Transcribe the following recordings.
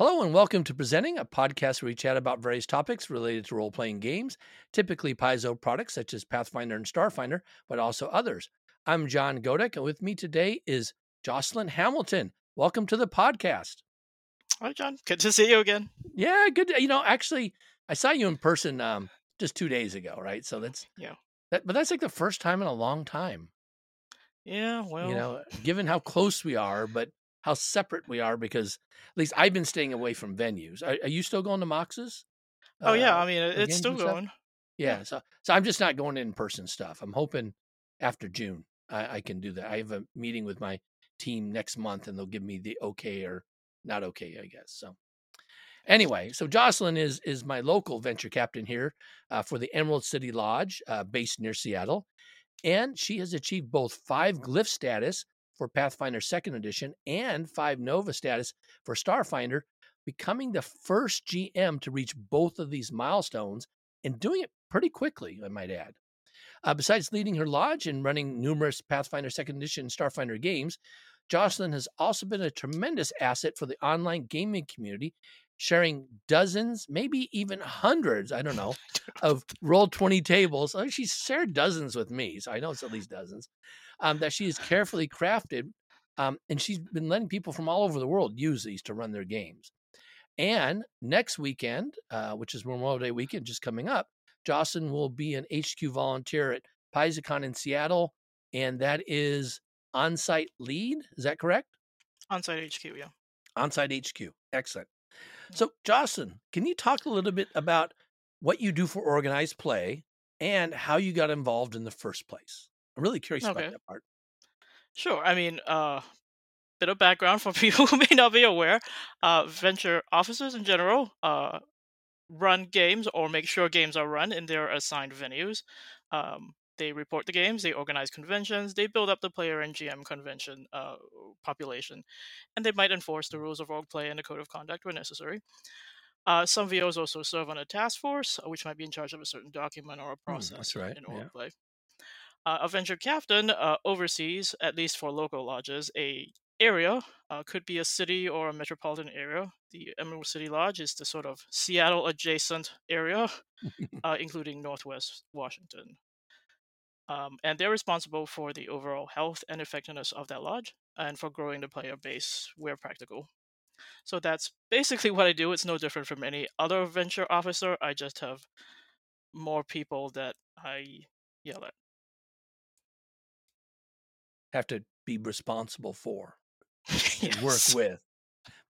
Hello and welcome to Presenting, a podcast where we chat about various topics related to role playing games, typically Paizo products such as Pathfinder and Starfinder, but also others. I'm John Godek, and with me today is Jocelyn Hamilton. Welcome to the podcast. Hi, John. Good to see you again. Yeah, good. To, you know, actually, I saw you in person um, just two days ago, right? So that's Yeah. that, but that's like the first time in a long time. Yeah, well, You know, given how close we are, but how separate we are, because at least I've been staying away from venues. Are, are you still going to Moxes? oh yeah, Uh, I mean, it's still going. Yeah, so so I'm just not going in person stuff. I'm hoping after June I, I can do that. I have a meeting with my team next month, and they'll give me the okay or not okay, I guess. So anyway, so Jocelyn is is my local venture captain here uh, for the Emerald City Lodge, uh, based near Seattle, and she has achieved both five glyph status for Pathfinder Second Edition and five Nova status for Starfinder, becoming the first GM to reach both of these milestones and doing it pretty quickly, I might add. Uh, besides leading her lodge and running numerous Pathfinder Second Edition and Starfinder games, Jocelyn has also been a tremendous asset for the online gaming community, sharing dozens, maybe even hundreds, I don't know, of Roll20 tables. Oh, she's shared dozens with me, so I know it's at least dozens, um, that she has carefully crafted. Um, and she's been letting people from all over the world use these to run their games. And next weekend, uh, which is Memorial Day weekend just coming up, Jocelyn will be an HQ volunteer at PaizoCon in Seattle, and that is on-site lead. Is that correct? On-site HQ, yeah. On-site HQ. Excellent. So, Jocelyn, can you talk a little bit about what you do for organized play and how you got involved in the first place? I'm really curious Okay. about that part. Sure. I mean, uh, bit of background for people who may not be aware. Uh, venture officers in general uh, run games or make sure games are run in their assigned venues. Um, they report the games, they organize conventions, they build up the player and GM convention uh, population, and they might enforce the rules of roleplay and the code of conduct where necessary. Uh, some VOs also serve on a task force, uh, which might be in charge of a certain document or a Hmm, process that's right, in yeah. roleplay. Uh, a venture captain uh, oversees, at least for local lodges, a area. Uh, could be a city or a metropolitan area. The Emerald City Lodge is the sort of Seattle adjacent area, uh, including Northwest Washington. Um, and they're responsible for the overall health and effectiveness of that lodge and for growing the player base where practical. So that's basically what I do. It's no different from any other venture officer. I just have more people that I yell at. Have to be responsible for Yes. work with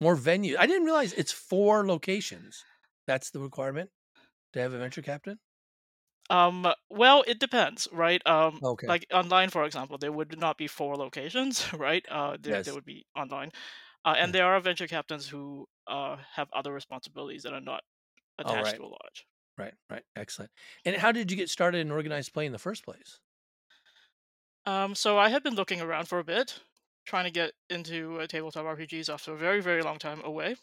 more venues. I didn't realize it's four locations. That's the requirement to have a venture captain. Um, well, it depends, right? Um, Okay. like online, for example, there would not be four locations, right? Uh, there, Yes. there would be online, uh, and there are venture captains who uh have other responsibilities that are not attached right. to a lodge. Right, right. Excellent. And how did you get started in organized play in the first place? Um, so I had been looking around for a bit, trying to get into uh, tabletop RPGs after a very, very long time away,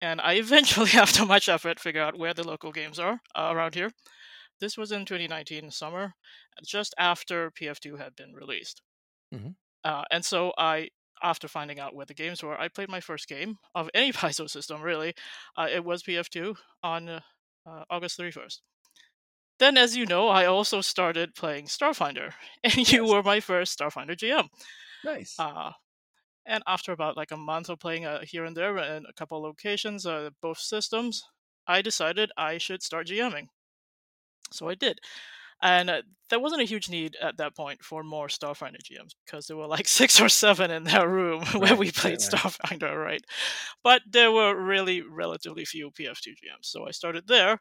and I eventually, after much effort, figured out where the local games are uh, around here. This was in 2019 summer, just after PF2 had been released. Mhm. Uh, and so I, after finding out where the games were, I played my first game of any Paizo system. Really, uh, it was PF2 on uh, August 31st. Then, as you know, I also started playing Starfinder, and you were my first Starfinder GM. Nice. Uh, and after about like a month of playing uh, here and there in a couple locations, uh, both systems, I decided I should start GMing. So I did. And uh, there wasn't a huge need at that point for more Starfinder GMs because there were like six or seven in that room where Right, we right, played right. Starfinder, right? But there were really relatively few PF2 GMs. So I started there.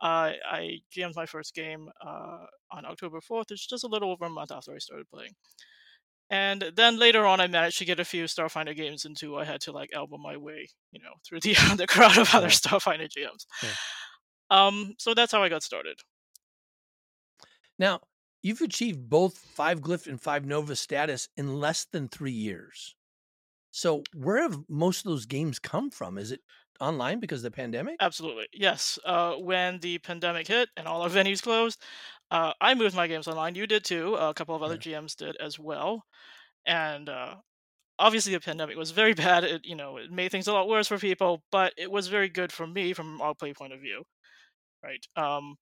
Uh, I GM'd my first game uh, on October 4th. It's just a little over a month after I started playing. And then later on, I managed to get a few Starfinder games into. I had to like elbow my way, you know, through the the crowd of other Yeah. Starfinder GMs. Yeah. Um, so that's how I got started. Now, you've achieved both five glyph and five nova status in less than three years. So, where have most of those games come from? Is it online because of the pandemic? Absolutely, yes. Uh, when the pandemic hit and all our venues closed, uh, I moved my games online. You did too. A couple of other GMs did as well, and uh, obviously the pandemic was very bad. It you know it made things a lot worse for people, but it was very good for me from our play point of view, right? Um,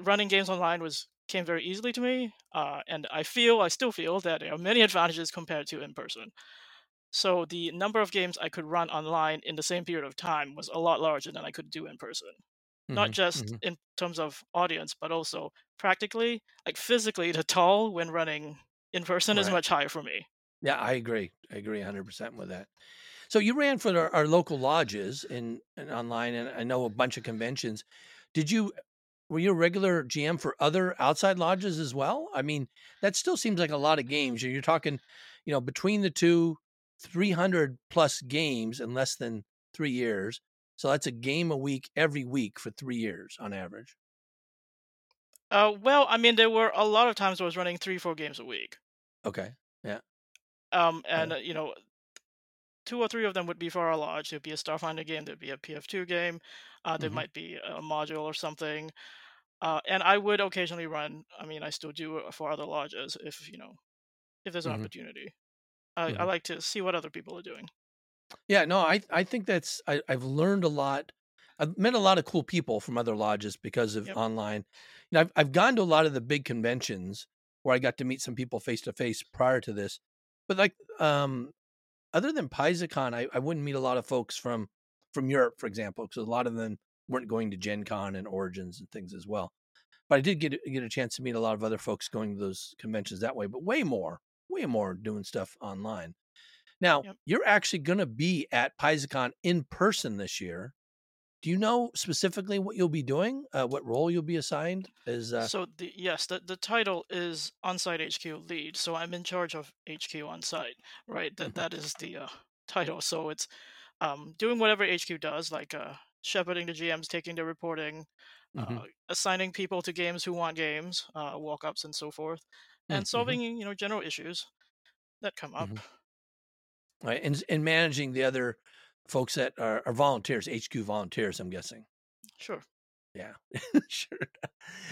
running games online was came very easily to me, uh, and I feel I still feel that there are many advantages compared to in person. So the number of games I could run online in the same period of time was a lot larger than I could do in person. Not hmm just hmm in terms of audience, but also practically, like physically, the toll when running in person is much higher for me. Yeah, I agree. I agree 100% with that. So you ran for our, our local lodges in, in online, and I know a bunch of conventions. Did you were you a regular GM for other outside lodges as well? I mean, that still seems like a lot of games. You're talking, you know, between the two, 300 plus games in less than three years. So that's a game a week every week for three years on average. Uh, well, I mean, there were a lot of times I was running three, four games a week. Okay. Yeah. Um, Uh, and uh, you know, two or three of them would be for our lodge. There'd be a Starfinder game. There'd be a PF2 game. Uh, there mhm, might be a module or something. Uh, and I would occasionally run. I mean, I still do for other lodges if you know if there's an mhm, opportunity. I, I mhm. like to see what other people are doing. Yeah, no, I I think that's I, I've learned a lot. I've met a lot of cool people from other lodges because of Yep. online. You know, I've I've gone to a lot of the big conventions where I got to meet some people face to face prior to this. But like um other than PaizoCon, I, I wouldn't meet a lot of folks from from Europe, for example, because a lot of them weren't going to Gen Con and Origins and things as well. But I did get get a chance to meet a lot of other folks going to those conventions that way, but way more, way more doing stuff online. Now, Yep. you're actually going to be at PaizoCon in person this year. Do you know specifically what you'll be doing? Uh, what role you'll be assigned? Is uh, So the yes, the, the title is on-site HQ lead. So I'm in charge of HQ on site, right? That that is the uh, title. So it's um, doing whatever HQ does, like uh, shepherding the GMs, taking the reporting, mhm, uh, assigning people to games who want games, uh, walk-ups, and so forth, and mhm, solving you know general issues that come up. mhm. right, and and managing the other folks that are, are volunteers, HQ volunteers. I'm guessing. Sure. Yeah, sure.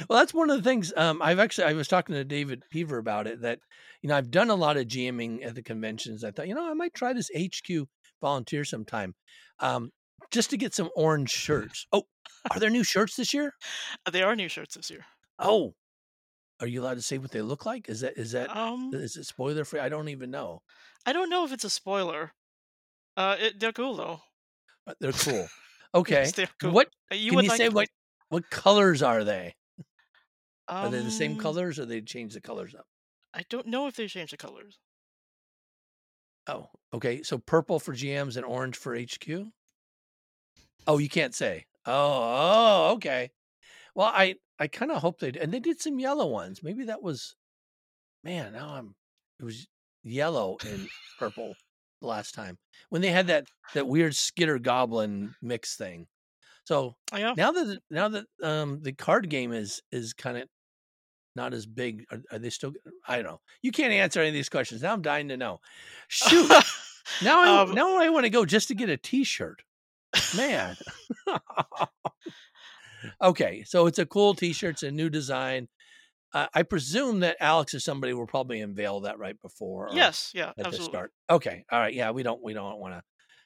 Well, that's one of the things. Um, I've actually I was talking to David Peaver about it. That you know I've done a lot of GMing at the conventions. I thought you know I might try this HQ volunteer sometime, um, just to get some orange shirts. Oh, are there new shirts this year? Uh, There are new shirts this year. Oh, are you allowed to say what they look like? Is that is that Um, is it spoiler free? I don't even know. I don't know if it's a spoiler. Uh, it, they're cool though. But they're cool. Okay, Yes, they're cool. what Uh, You can would you like say? What what colors are they? Are they the same Um, colors, or they change the colors up? I don't know if they change the colors. Oh, okay. So purple for GMs and orange for HQ. Oh, you can't say. Oh, oh, okay. Well, I I kind of hope they did. and they did some yellow ones. Maybe that was man. Now I'm it was yellow and purple the last time when they had that that weird Skitter Goblin mix thing. So Oh yeah. now that now that um the card game is is kind of not as big, are, are they still? I don't know. You can't answer any of these questions. Now I'm dying to know. Shoot. Now I Um, now I want to go just to get a T-shirt. Man. okay, so it's a cool T-shirt. It's a new design. Uh, I presume that Alex is somebody will probably unveil that right before. yes. Yeah. At the start. Okay. All right. Yeah. We don't. We don't want to.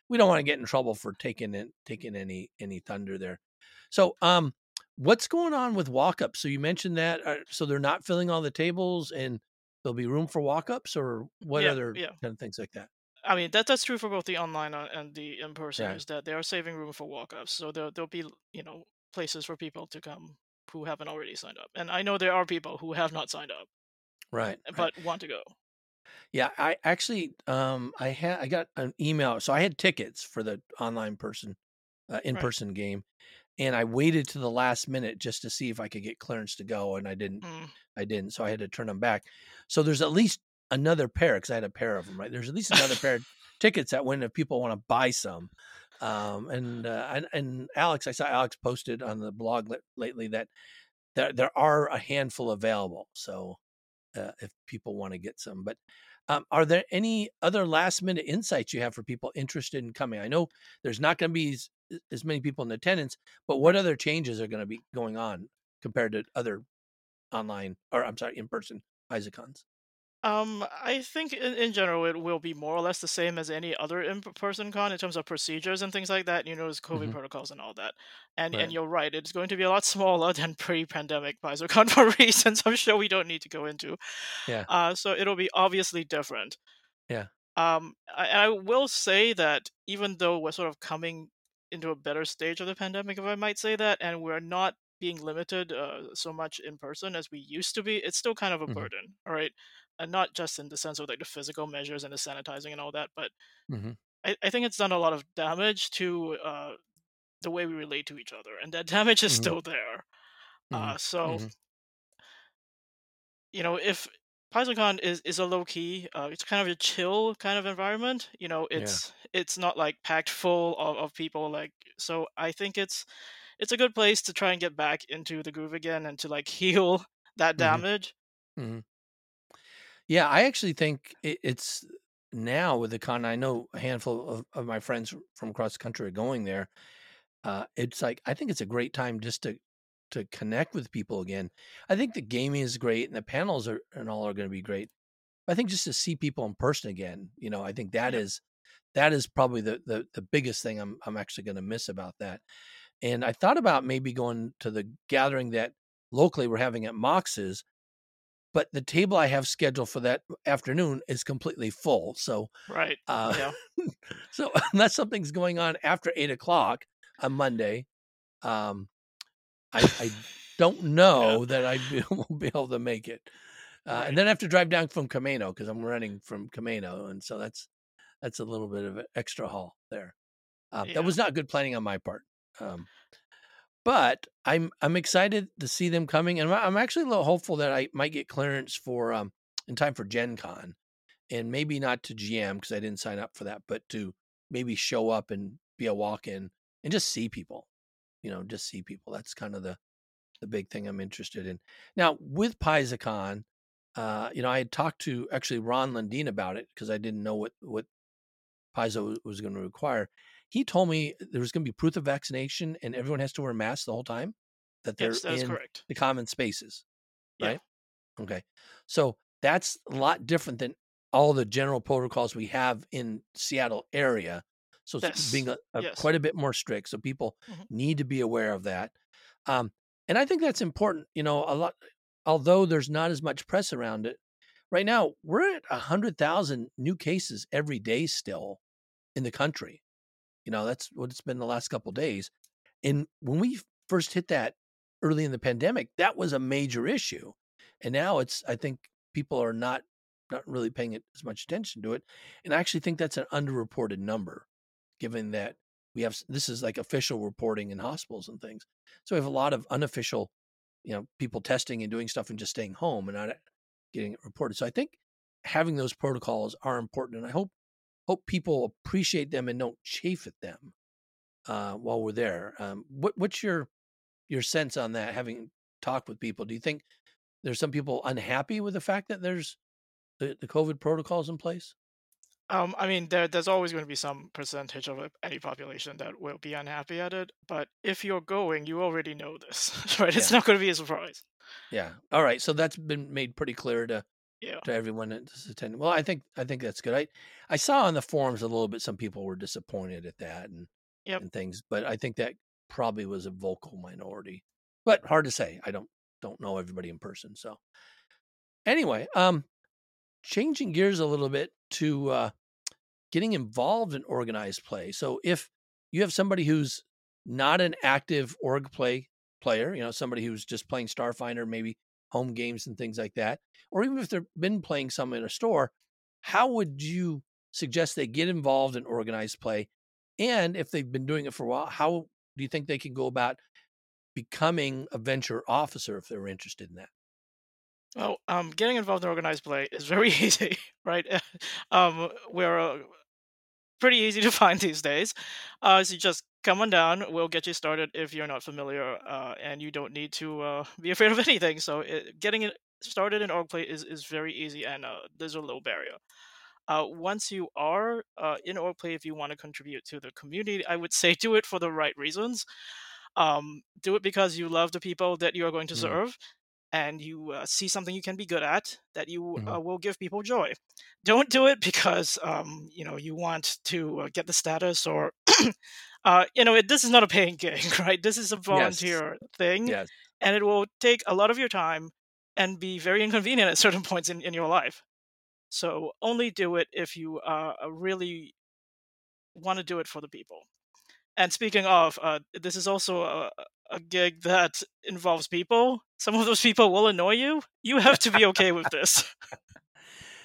We don't want to get in trouble for taking in taking any any thunder there. So, um, what's going on with walk-ups? So you mentioned that. Uh, so they're not filling all the tables, and there'll be room for walk-ups, or what Yeah. other Yeah. kind of things like that? I mean that that's true for both the online uh, and the in person. Yeah. Is that they are saving room for walk-ups, so there there'll be you know places for people to come who haven't already signed up. And I know there are people who have not signed up Right. right. but want to go. Yeah, I actually um I had I got an email. So I had tickets for the online person uh, in-person game and I waited to the last minute just to see if I could get clearance to go and I didn't Mm. I didn't. So I had to turn them back. So there's at least another pair cuz I had a pair of them, right? There's at least another pair of tickets that when if people want to buy some. Um and uh, and and Alex, I saw Alex posted on the blog lat- lately that there there are a handful available. So uh, if people want to get some. But um, are there any other last minute insights you have for people interested in coming? I know there's not going to be as, as many people in attendance, but what other changes are going to be going on compared to other online or I'm sorry, in person PaizoCons? Um, I think in, in general it will be more or less the same as any other in-person con in terms of procedures and things like that. You know, there's COVID hmm protocols and all that. And and you're right, it's going to be a lot smaller than pre-pandemic PaizoCon for reasons I'm sure we don't need to go into. Yeah. Uh, so it'll be obviously different. Yeah. Um, I, I will say that even though we're sort of coming into a better stage of the pandemic, if I might say that, and we're not being limited uh, so much in person as we used to be, it's still kind of a hmm burden, all right? And not just in the sense of like the physical measures and the sanitizing and all that, but hmm I, I think it's done a lot of damage to uh, the way we relate to each other, and that damage is hmm still there. hmm Uh, so hmm you know, if PaizoCon is is a low key, uh, it's kind of a chill kind of environment. You know, Yeah. it's it's not like packed full of, of people. Like, so I think it's it's a good place to try and get back into the groove again and to like heal that hmm damage. hmm Yeah, I actually think it, it's now with the con. I know a handful of, of my friends from across the country are going there. Uh, it's like I think it's a great time just to to connect with people again. I think the gaming is great and the panels are and all are going to be great. I think just to see people in person again, you know, I think that is that is probably the the, the biggest thing I'm I'm actually going to miss about that. And I thought about maybe going to the gathering that locally we're having at Mox's, but the table I have scheduled for that afternoon is completely full. So, Right. uh, Yeah. so unless something's going on after eight o'clock on Monday, um, I I don't Yeah. know that I be, will be able to make it. Uh, Right. and then I have to drive down from Camino because I'm running from Camino, and so that's that's a little bit of an extra haul there. Um, that was not good planning on my part. Um, but I'm I'm excited to see them coming, and I'm actually a little hopeful that I might get clearance for um in time for Gen Con, and maybe not to GM because I didn't sign up for that, but to maybe show up and be a walk-in and just see people. You know, just see people. That's kind of the the big thing I'm interested in. Now with PaizoCon, uh, you know, I had talked to actually Ron Lundeen about it because I didn't know what what Paizo was going to require. He told me there was going to be proof of vaccination and everyone has to wear masks the whole time that they're Yes, that is in correct. the common spaces, Yeah. right? Okay. So that's a lot different than all the general protocols we have in Seattle area. So it's Yes. being a, a, Yes. quite a bit more strict. So people Mhm. need to be aware of that. Um, and I think that's important. You know, a lot, although there's not as much press around it right now, we're at a hundred thousand new cases every day still in the country. You know, that's what it's been the last couple days. And when we first hit that early in the pandemic, that was a major issue. And now it's I think people are not not really paying it as much attention to it. And I actually think that's an underreported number, given that we have this is like official reporting in hospitals and things. So we have a lot of unofficial, you know, people testing and doing stuff and just staying home and not getting it reported. So I think having those protocols are important, and I hope hope people appreciate them and don't chafe at them uh, while we're there. Um, what what's your your sense on that? Having talked with people, do you think there's some people unhappy with the fact that there's the, the COVID protocols in place? Um, I mean, there there's always going to be some percentage of any population that will be unhappy at it. But if you're going, you already know this, right? It's Yeah, not going to be a surprise. yeah. All right, so that's been made pretty clear to Yeah. to everyone that's attending. Well, I think I think that's good. I I saw on the forums a little bit some people were disappointed at that and Yep. and things, but I think that probably was a vocal minority. But hard to say. I don't don't know everybody in person. So anyway, um, changing gears a little bit to uh, getting involved in organized play. So if you have somebody who's not an active org play player, you know, somebody who's just playing Starfinder, maybe home games and things like that, or even if they've been playing some in a store, how would you suggest they get involved in organized play? And if they've been doing it for a while, how do you think they can go about becoming a venture officer if they're interested in that? Well, um, getting involved in organized play is very easy, right? um, we're uh, pretty easy to find these days. Uh, so just come on down. We'll get you started if you're not familiar, uh, and you don't need to uh, be afraid of anything. So it, getting it started in org play is, is very easy, and uh, there's a low barrier. Uh, once you are uh, in org play, if you want to contribute to the community, I would say do it for the right reasons. Um, do it because you love the people that you are going to Mm, serve and you uh, see something you can be good at that you Mhm. uh, will give people joy. Don't do it because um, you know you want to uh, get the status or uh, you know it, this is not a paying gig, right? This is a Yes. volunteer thing, Yes. and it will take a lot of your time and be very inconvenient at certain points in, in your life. So only do it if you uh, uh, really want to do it for the people. And speaking of, uh, this is also a, a gig that involves people. Some of those people will annoy you. You have to be okay with this.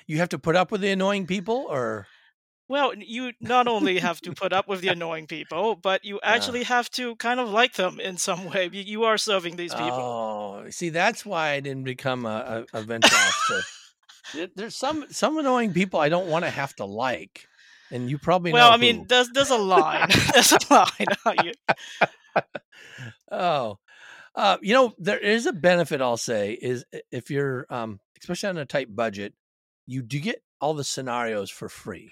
You have to put up with the annoying people, or Well, you not only have to put up with the annoying people, but you uh, actually have to kind of like them in some way. You are serving these people. oh, see, that's why I didn't become a, a, a venture officer. There's some some annoying people I don't want to have to like, and you probably Well, I mean, who. there's there's a line. there's a line. Oh, uh, you know, there is a benefit. I'll say is if you're, um, especially on a tight budget, you do get all the scenarios for free.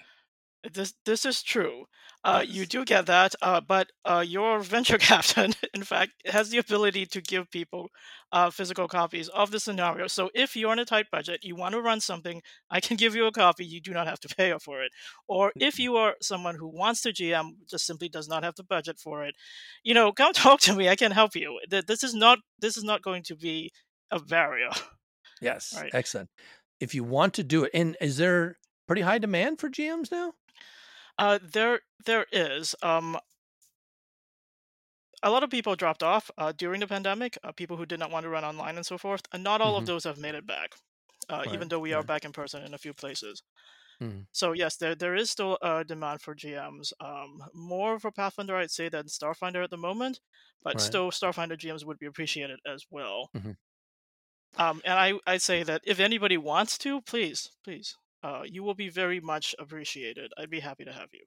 This this is true. Uh, you do get that, uh, but uh, your venture captain, in fact, has the ability to give people uh, physical copies of the scenario. So if you're on a tight budget, you want to run something, I can give you a copy. You do not have to pay for it. Or if you are someone who wants to GM, just simply does not have the budget for it, you know, come talk to me. I can help you. Th- This is not this is not going to be a barrier. Yes, Right. excellent. If you want to do it, and is there pretty high demand for GMs now? Uh, there there is. Um, a lot of people dropped off uh, during the pandemic. Uh, people who did not want to run online and so forth. And not all of Mhm. those have made it back, uh, Right, even though we are right. back in person in a few places. Mhm. So yes, there there is still a demand for GMs. Um, more for Pathfinder, I'd say, than Starfinder at the moment. But Right. still, Starfinder GMs would be appreciated as well. Mhm. Um, and I I say that if anybody wants to, please please, uh, you will be very much appreciated. I'd be happy to have you.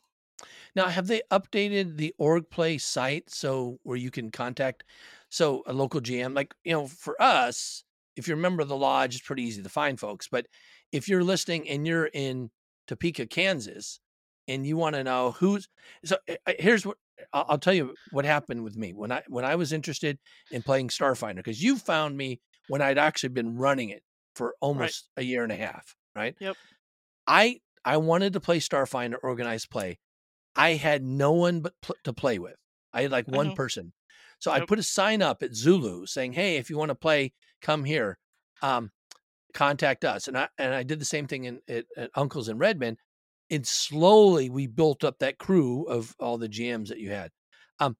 Now, have they updated the org play site so where you can contact so a local GM like you know for us if you're a member of the lodge it's pretty easy to find folks but if you're listening and you're in Topeka Kansas and you want to know who's so uh, uh, here's what I'll, I'll tell you what happened with me when I when I was interested in playing Starfinder because you found me when I'd actually been running it for almost a year and a half right Yep. I I wanted to play Starfinder organized play I had no one but pl- to play with. I had like one know. person. So I put a sign up at Zulu saying, "Hey, if you want to play, come here. Um, contact us." And I and I did the same thing in at, at Uncle's in Redmond. And slowly we built up that crew of all the GMs that you had. Um,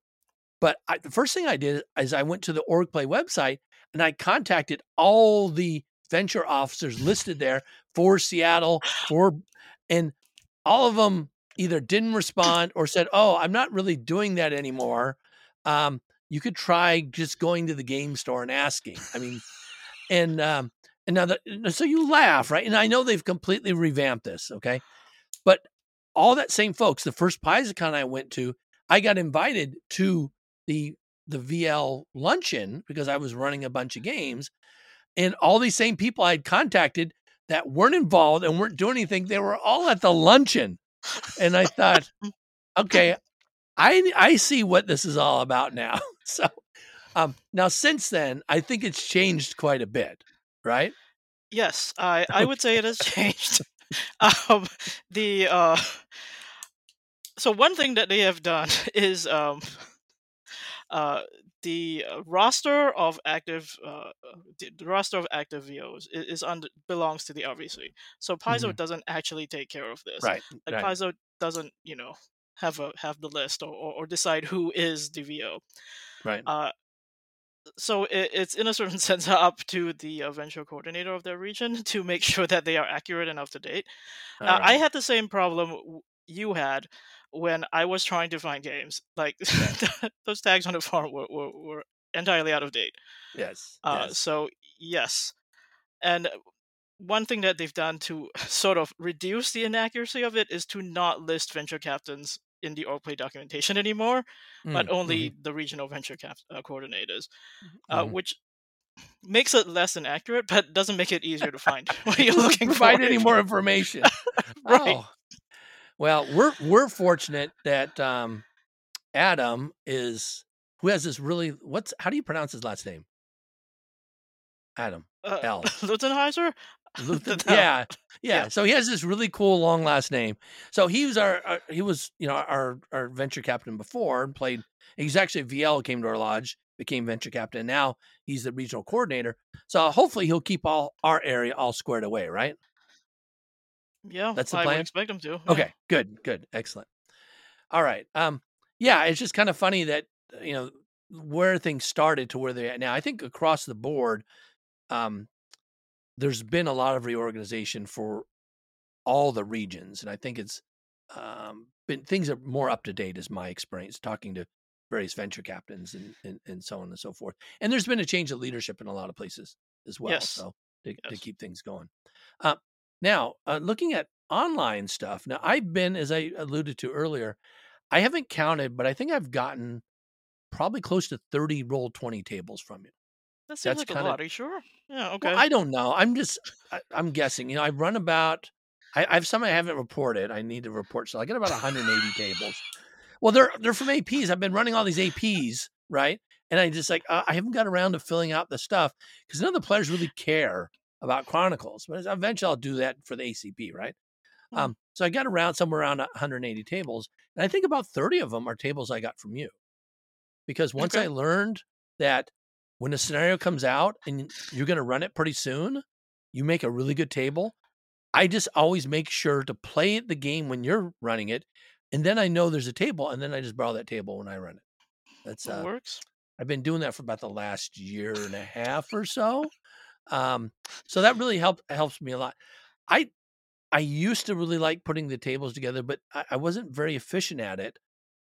but I, the first thing I did is I went to the org play website and I contacted all the venture officers listed there for Seattle for and all of them either didn't respond or said, "Oh, I'm not really doing that anymore." Um, you could try just going to the game store and asking. I mean, and um, and now so you laugh, right? And I know they've completely revamped this, okay? But all that same folks, the first PaizoCon I went to, I got invited to the the VL luncheon because I was running a bunch of games, and all these same people I had contacted that weren't involved and weren't doing anything, they were all at the luncheon, and I thought, okay, I I see what this is all about now. So, um, now since then, I think it's changed quite a bit, right? Yes, I I would say it has changed. um, the uh, so one thing that they have done is um, uh, the uh, roster of active uh, the, the roster of active VOs is, is under belongs to the RVC. So Paizo Mhm. doesn't actually take care of this. Right, Like right. Paizo doesn't you know have a have the list or, or, or decide who is the VO. Right. Uh, so it, it's in a certain sense up to the uh, venture coordinator of their region to make sure that they are accurate and up to date. Uh, I had the same problem you had when I was trying to find games. Like those tags on the farm were, were, were entirely out of date. Yes. Uh, yes. So yes, and one thing that they've done to sort of reduce the inaccuracy of it is to not list venture captains in the org play documentation anymore, but Mm, only mhm, the regional venture cap uh, coordinators, uh, mhm. which makes it less inaccurate, but doesn't make it easier to find what you're looking for. provide any more information. Right. Oh. Well, we're we're fortunate that um, Adam is who has this really what's how do you pronounce his last name? Adam. Uh, L. Lutenheiser? Luther, No. yeah, yeah, Yeah. So he has this really cool long last name. So he was our, our he was you know our our venture captain before and played. He's actually VL came to our lodge, became venture captain. Now he's the regional coordinator. So hopefully he'll keep all our area all squared away, right? Yeah, That's the I plan? would expect them to. yeah. Okay, good, good, excellent. All right. Um, yeah, it's just kind of funny that uh, you know where things started to where they're at now. I think across the board, um, there's been a lot of reorganization for all the regions, and I think it's um, been things are more up to date, is my experience talking to various venture captains and, and and so on and so forth. And there's been a change of leadership in a lot of places as well, Yes. so to, to keep things going. Uh, now, uh, looking at online stuff, now I've been, as I alluded to earlier, I haven't counted, but I think I've gotten probably close to 30 Roll20 tables from you. That seems That's like a kinda- lot. Are you sure? Yeah. Okay. Well, I don't know. I'm just, I, I'm guessing. You know, I've run about, I, I have some I haven't reported. I need to report. So I get about 180 tables. Well, they're they're from APs. I've been running all these APs, right? And I just like uh, I haven't got around to filling out the stuff because none of the players really care about Chronicles. But eventually, I'll do that for the ACP, right? Mhm. Um, so I got around somewhere around 180 tables, and I think about 30 of them are tables I got from you. Because once Okay. I learned that when a scenario comes out and you're going to run it pretty soon, you make a really good table. I just always make sure to play the game when you're running it, and then I know there's a table, and then I just borrow that table when I run it. That's That uh, works. I've been doing that for about the last year and a half or so. Um, so that really helped helps me a lot. I I used to really like putting the tables together, but I, I wasn't very efficient at it.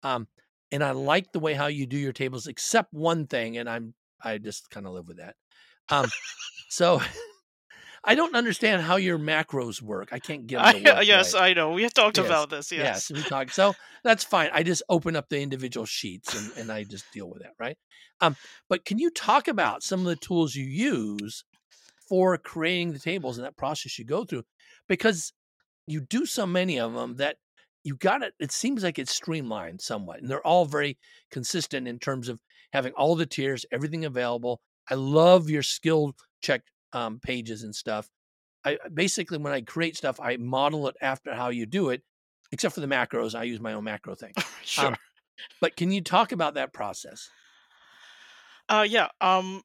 Um, and I like the way how you do your tables, except one thing, and I'm I just kind of live with that. Um, so I don't understand how your macros work. I can't get them to I, work yes, right. I know. We have talked Yes, about this. Yes, Yes. we talked. So that's fine. I just open up the individual sheets and, and I just deal with that, right? Um, but can you talk about some of the tools you use for creating the tables and that process you go through? Because you do so many of them that you got it. It seems like it's streamlined somewhat, and they're all very consistent in terms of having all the tiers, everything available. I love your skill check um, pages and stuff. I basically when I create stuff, I model it after how you do it, except for the macros. I use my own macro thing. sure. Um, But can you talk about that process? Uh, yeah. Um,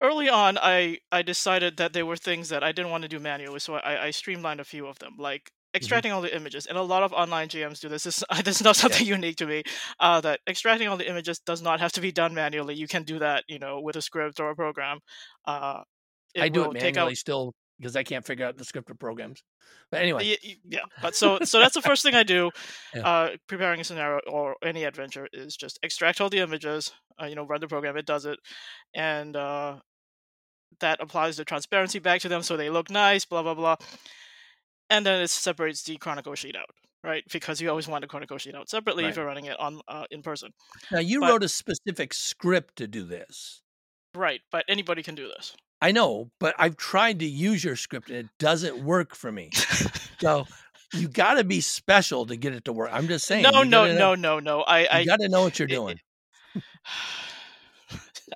early on, I I decided that there were things that I didn't want to do manually, so I, I streamlined a few of them, like Mm-hmm. extracting all the images. And a lot of online GMs do this. This, this is not something unique to me. Uh, that extracting all the images does not have to be done manually. You can do that, you know, with a script or a program. Uh, I do it manually out still because I can't figure out the scripted programs. But anyway, Y- y- yeah but so so that's the first thing i do Yeah. uh preparing a scenario or any adventure is just extract all the images uh, you know run the program it does it and uh that applies the transparency back to them so they look nice blah blah blah and then it separates the chronicle sheet out right because you always want the chronicle sheet out separately Right. if you're running it on uh, in person now you but- wrote a specific script to do this. right but anybody can do this I know, but I've tried to use your script and it doesn't work for me. So you got to be special to get it to work. I'm just saying. no no no no no i You i got to know what you're it- doing.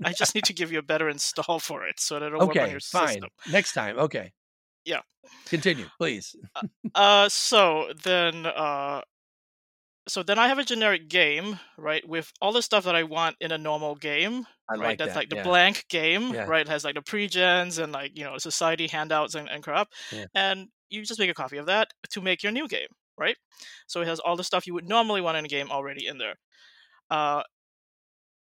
I just need to give you a better install for it so that it'll work on Okay, your fine. system. Next time. Okay. Yeah. Continue, please. Uh, so then, uh, so then I have a generic game, right, with all the stuff that I want in a normal game, I right? like That's that. like the yeah. blank game, Yeah. right? It has like the pre-gens and like you know society handouts and, and crap, Yeah. and you just make a copy of that to make your new game, right? So it has all the stuff you would normally want in a game already in there. Uh,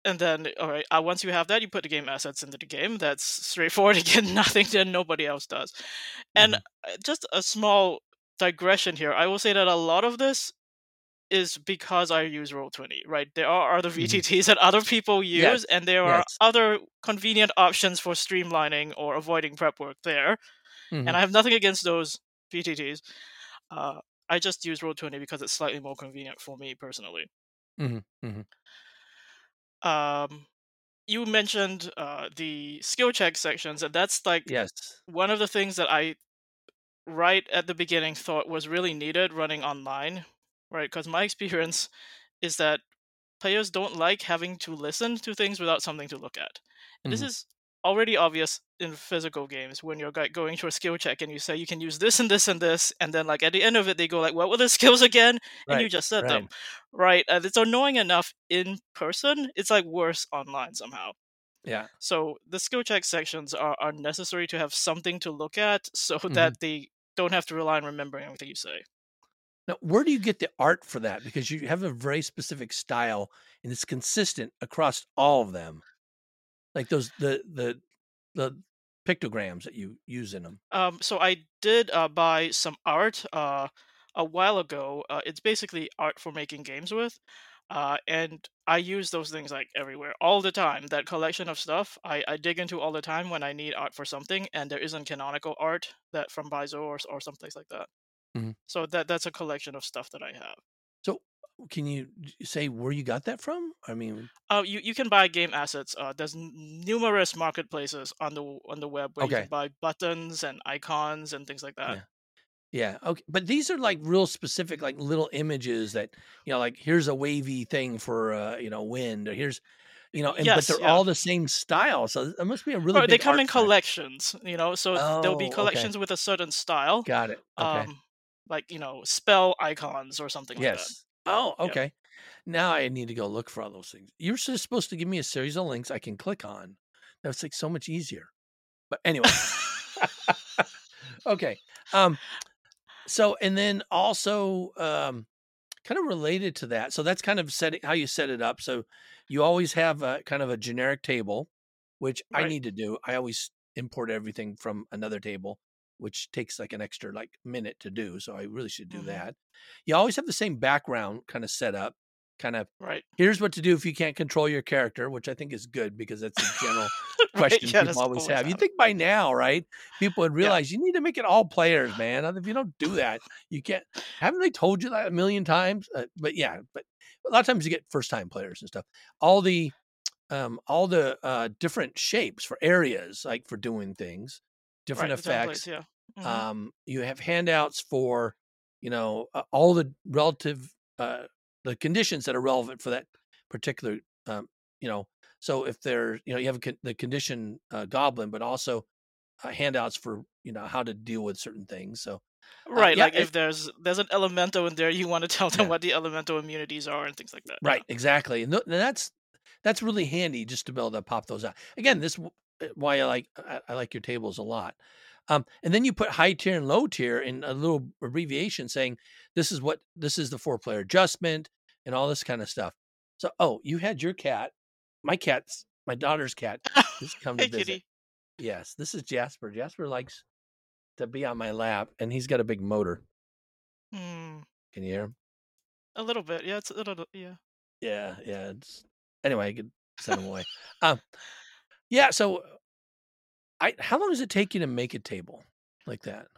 and then, all right, uh, once you have that, you put the game assets into the game. That's straightforward. Again, nothing that nobody else does. And Mm-hmm. uh, just a small digression here. I will say that a lot of this is because I use Roll20, right? There are other. VTTs that other people use, Yes, and there are yes. other convenient options for streamlining or avoiding prep work there. Mhm. And I have nothing against those VTTs. Uh, I just use Roll20 because it's slightly more convenient for me personally. Um, you mentioned uh, the skill check sections, and that's like Yes. one of the things that I right at the beginning thought was really needed running online, right? Because my experience is that players don't like having to listen to things without something to look at. And Mhm. this is already obvious in physical games when you're like going through a skill check and you say you can use this and this and this, and then like at the end of it they go like, "What were the skills again?" and you just said Right. them, right? And it's annoying enough in person. It's like worse online somehow. Yeah. So the skill check sections are, are necessary to have something to look at so Mhm. that they don't have to rely on remembering everything you say. Now, where do you get the art for that? Because you have a very specific style and it's consistent across all of them. Like those the the the pictograms that you use in them. Um, so I did uh, buy some art uh, a while ago. Uh, it's basically art for making games with. Uh, and I use those things like everywhere, all the time. That collection of stuff I, I dig into all the time when I need art for something, and there isn't canonical art that from Paizo or, or someplace like that. Mhm. So that that's a collection of stuff that I have. So can you say where you got that from? I mean, Uh, you, you can buy game assets. Uh, there's numerous marketplaces on the on the web where you can buy buttons and icons and things like that. Yeah. yeah, okay. But these are like real specific, like little images that you know, like here's a wavy thing for uh, you know, wind, or here's you know, and but they're yeah. all the same style. So it must be a really Or they come in side. collections, you know. So there'll be Oh, okay. collections with a certain style, Got it. Okay. um, like you know, spell icons or something like that. Oh, Yep. okay. Now I need to go look for all those things. You're just supposed to give me a series of links I can click on. That's like so much easier. But anyway, okay. Um, so and then also um kind of related to that. So that's kind of setting how you set it up. So you always have a kind of a generic table, which I Right. need to do. I always import everything from another table, which takes like an extra like minute to do. So I really should do Mhm. that. You always have the same background kind of set up, kind of Right. here's what to do if you can't control your character, which I think is good because that's a general right. question Yeah, people always have. You think by now, right? People would Yeah. realize you need to make it all players, man. If you don't do that, you can't. Haven't they told you that a million times? Uh, but yeah, but a lot of times you get first time players and stuff. All the um all the uh different shapes for areas like for doing things different Right. Effects templates. Yeah. Mhm. um you have handouts for you know uh, all the relative uh the conditions that are relevant for that particular um you know so if there you know you have a, con- the condition uh, goblin but also uh, handouts for you know how to deal with certain things so right. yeah, like it- if there's there's an elemental in there, you want to tell them Yeah. what the elemental immunities are and things like that. right exactly and, th- and that's that's really handy just to be able to pop those out again this uh, why i like I, I like your tables a lot um, and then you put high tier and low tier in a little abbreviation saying this is what this is the four player adjustment and all this kind of stuff so oh you had your cat my cat's my daughter's cat has come to Hey, visit kitty. yes this is jasper jasper likes to be on my lap and he's got a big motor Hmm. can you hear him A little bit. Yeah. It's a little. Yeah. Yeah, yeah. It's anyway, I could send him away. um, yeah. So, I how long does it take you to make a table like that?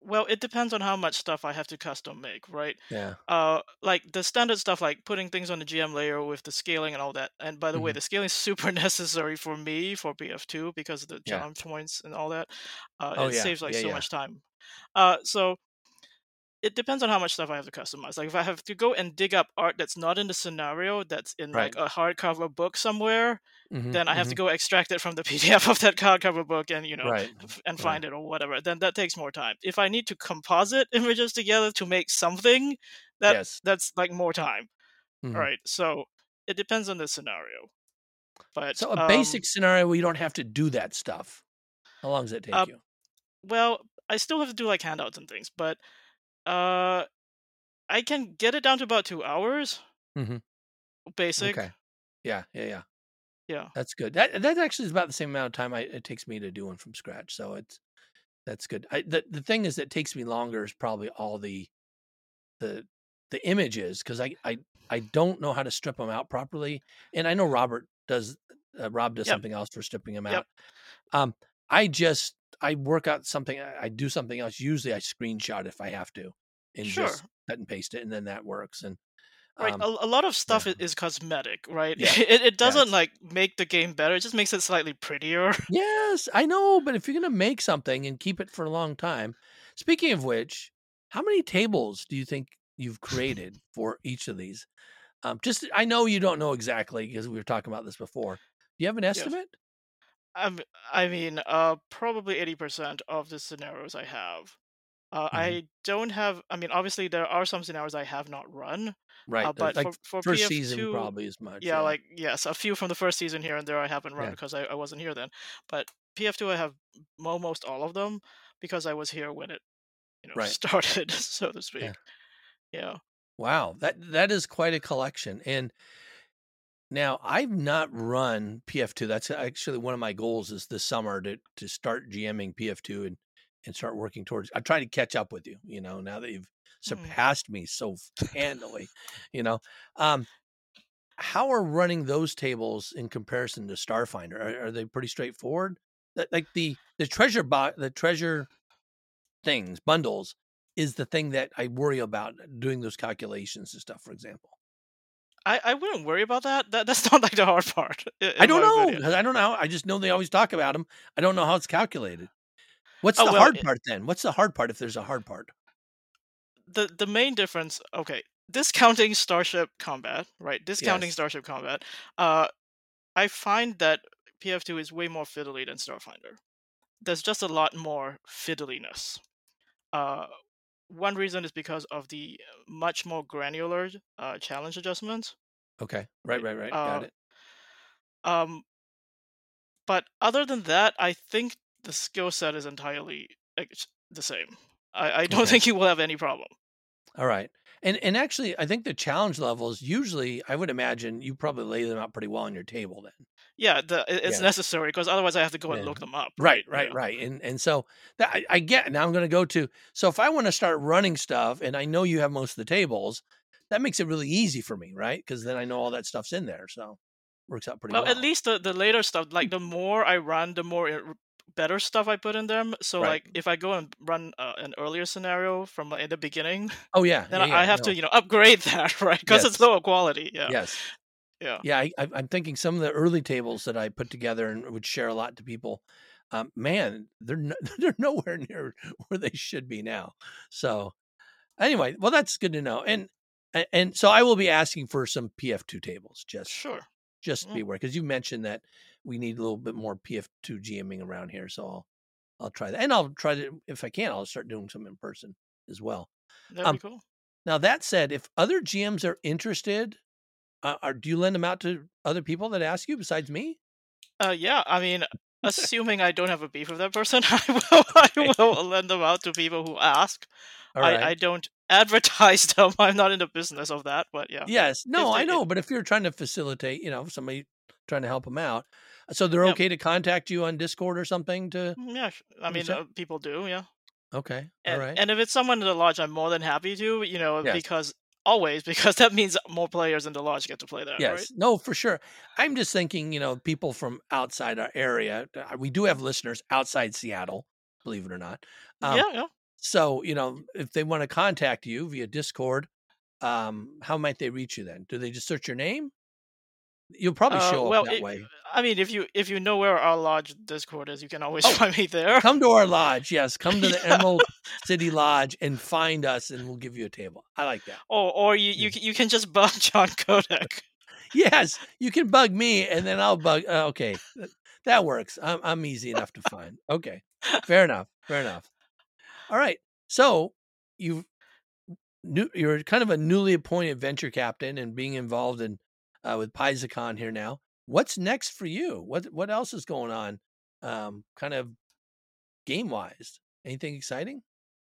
Well, it depends on how much stuff I have to custom make, right? Yeah, uh like the standard stuff like putting things on the GM layer with the scaling and all that. And by the way, Mhm. the scaling is super necessary for me for PF2 because of the Yeah. jump points and all that. Uh, Oh, it yeah. saves like Yeah, so much time. Uh, so it depends on how much stuff I have to customize. Like if I have to go and dig up art that's not in the scenario, that's in like a hardcover book somewhere, Mhm, then I have to mhm. go extract it from the PDF of that hardcover book and you know right. and right. find it or whatever. Then that takes more time. If I need to composite images together to make something, that yes. that's like more time. mhm. All right. So it depends on the scenario. But So a um, basic scenario where you don't have to do that stuff. How long does it take Uh, you? well, I still have to do like handouts and things, but uh I can get it down to about two hours. Mhm. Basic. Okay. Yeah, yeah, yeah. Yeah. That's good. That that actually is about the same amount of time I, it takes me to do one from scratch. So it's that's good. I, the the thing is that takes me longer is probably all the the the images because I I I don't know how to strip them out properly, and I know Robert does. Uh, Rob does Yep. something else for stripping them Yep. out. Um, I just I work out something. I I do something else. Usually, I screenshot if I have to, and Sure. just cut and paste it, and then that works. And Right. um, a, a lot of stuff yeah. is cosmetic, right? Yeah. It it doesn't Yes. like make the game better. It just makes it slightly prettier. Yes, I know, but if you're gonna make something and keep it for a long time, speaking of which, how many tables do you think you've created for each of these? Um, just I know you don't know exactly because we were talking about this before. Do you have an estimate? I'm, I mean, uh, probably eighty percent of the scenarios I have. Uh, hmm I don't have. I mean, obviously there are some scenarios I have not run. Uh, Right. The, but like for for first PF2, probably as much. yeah, Yeah. like yes, a few from the first season here and there I haven't run Yeah. because I, I wasn't here then. But PF2 I have almost all of them because I was here when it you know Right. started, so to Yeah. speak. Yeah. Wow. That that is quite a collection. And now I've not run PF2. That's actually one of my goals is this summer to to start GMing PF2 and and start working towards. I try to catch up with you. You know, now that you've Hmm. surpassed me so handily. You know, um, how are running those tables in comparison to Starfinder? Are, are they pretty straightforward? Like the the treasure box, the treasure things bundles is the thing that I worry about doing those calculations and stuff. For example, I, I wouldn't worry about that. That that's not like the hard part. i- don't know I don't know. I just know they always talk about them. I don't know how it's calculated. What's Oh the well, hard it, part then? What's the hard part if there's a hard part? the the main difference. Okay, discounting Starship Combat, right? Discounting Yes. Starship Combat. Uh, I find that PF2 is way more fiddly than Starfinder. There's just a lot more fiddliness. Uh, one reason is because of the much more granular uh, challenge adjustments. Okay. Right. Right. Right. Right. Got Uh, it. um, but other than that, I think the skill set is entirely the same. I, I don't Okay. think you will have any problem. All right. And and actually, I think the challenge levels usually, I would imagine, you probably lay them out pretty well on your table then. Yeah, the, it's Yeah. necessary because otherwise I have to go and Yeah. look them up. Right, Right. right, right. And and so that I, I get now I'm going to go to so if I want to start running stuff and I know you have most of the tables, that makes it really easy for me, right? Because then I know all that stuff's in there, so works out pretty Well, well. at least the, the later stuff, like hmm. the more I run, the more it, better stuff I put in them. So Right. like if I go and run uh, an earlier scenario from like, in the beginning, Oh yeah, then yeah, I yeah. I have no. to you know upgrade that right because it's lower quality. Yeah. Yes. Yeah. Yeah, I, I'm thinking some of the early tables that I put together and would share a lot to people. Um, man, they're no, they're nowhere near where they should be now. So, anyway, well, that's good to know. And and, and so I will be asking for some PF2 tables. Just Sure. just Mm. be aware because you mentioned that we need a little bit more PF2 GMing around here. So I'll I'll try that, and I'll try to if I can, I'll start doing some in person as well. That'd Um, be cool. Now that said, if other GMs are interested, uh, are do you lend them out to other people that ask you besides me? Uh, yeah. I mean, assuming I don't have a beef with that person, I will I will lend them out to people who ask. All I. I don't advertise them. I'm not in the business of that. But yeah. yes. No, I they- know. But if you're trying to facilitate, you know, somebody trying to help them out, so they're Yeah. okay to contact you on Discord or something to. Mm, Yeah. I mean, uh, people do. Yeah. Okay. And, all right. and if it's someone in the lodge, I'm more than happy to, you know, Yes. because always because that means more players in the lodge get to play that, Yes, right? no, for sure. I'm just thinking, you know, people from outside our area. uh, We do have listeners outside Seattle, believe it or not. Um, yeah, yeah. So, you know, if they want to contact you via Discord, um, how might they reach you then? Do they just search your name? You'll probably Uh, show up well, that it- way. I mean, if you if you know where our lodge Discord is, you can always Oh, find me there. Come to our lodge. Yes, come to the Yeah. Emerald City Lodge and find us, and we'll give you a table. I like that. Or or you you, you can just bug John Kodak. Yes, you can bug me, and then I'll bug. Uh, okay, that works. I'm I'm easy enough to find. Okay, fair enough. Fair enough. All right. So you new you're kind of a newly appointed venture captain and being involved in uh, with PaizoCon here now. What's next for you? What what else is going on? Um, kind of game wise. Anything exciting?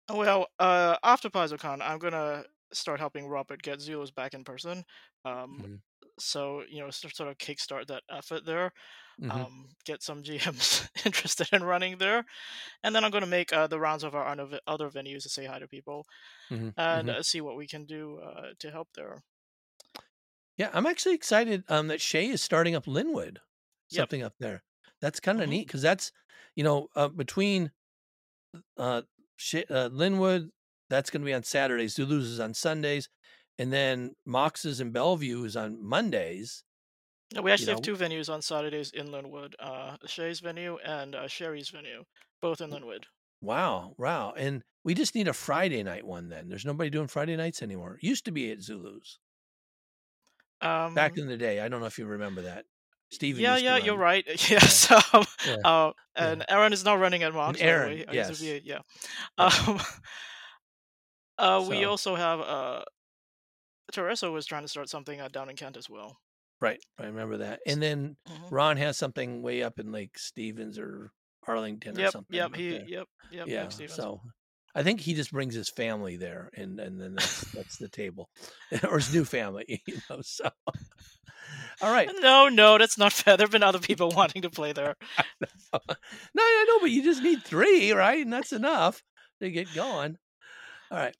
Well, uh, after PaizoCon, I'm gonna start helping Robert get Zulu's back in person. Um, Mhm. so you know, sort of kickstart that effort there. Mhm. Um, get some GMs interested in running there, and then I'm gonna make uh, the rounds of our other venues to say hi to people Mhm. and Mhm. uh, see what we can do uh, to help there. Yeah, I'm actually excited um, that Shay is starting up Lynnwood, Yep. something up there. That's kind of Mhm. neat because that's, you know, uh, between uh, Shay, uh, Lynnwood, that's going to be on Saturdays. Zulu's is on Sundays, and then Mox's and Bellevue is on Mondays. Yeah, We actually know- have two venues on Saturdays in Lynnwood: uh, Shay's venue and uh, Sherry's venue, both in Lynnwood. Wow, wow, and we just need a Friday night one. Then there's nobody doing Friday nights anymore. Used to be at Zulu's Um, back in the day. I don't know if you remember that. Steven. Yeah, yeah, you're right. Yes. Um, Yeah. uh, Yeah. and Aaron is now running at Mox. Aaron, way. I used to yes. be yeah. Yeah. Um, uh, we also have uh, Teresa was trying to start something uh, down in Kent as well. Right. I remember that. And then Mhm. Ron has something way up in Lake Stevens or Arlington or something. yep, up he, yep, yep. yeah. Stevens. So I think he just brings his family there and, and then that's that's the table. or his new family, you know. So all right. No, no, that's not fair. There have been other people wanting to play there. No, I know, but you just need three, right? And that's enough to get going. All right.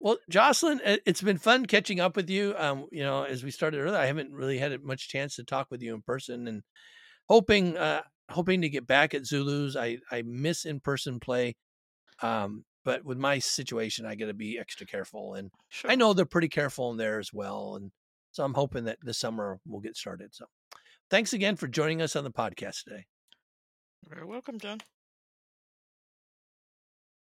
Well, Jocelyn, it- it's been fun catching up with you. Um, you know, as we started earlier, I haven't really had much chance to talk with you in person, and hoping, uh, hoping to get back at Zulus. I I miss in person play, um, but with my situation, I got to be extra careful, and Sure. I know they're pretty careful in there as well, and so I'm hoping that this summer we'll get started. So, thanks again for joining us on the podcast today. You're very welcome, John.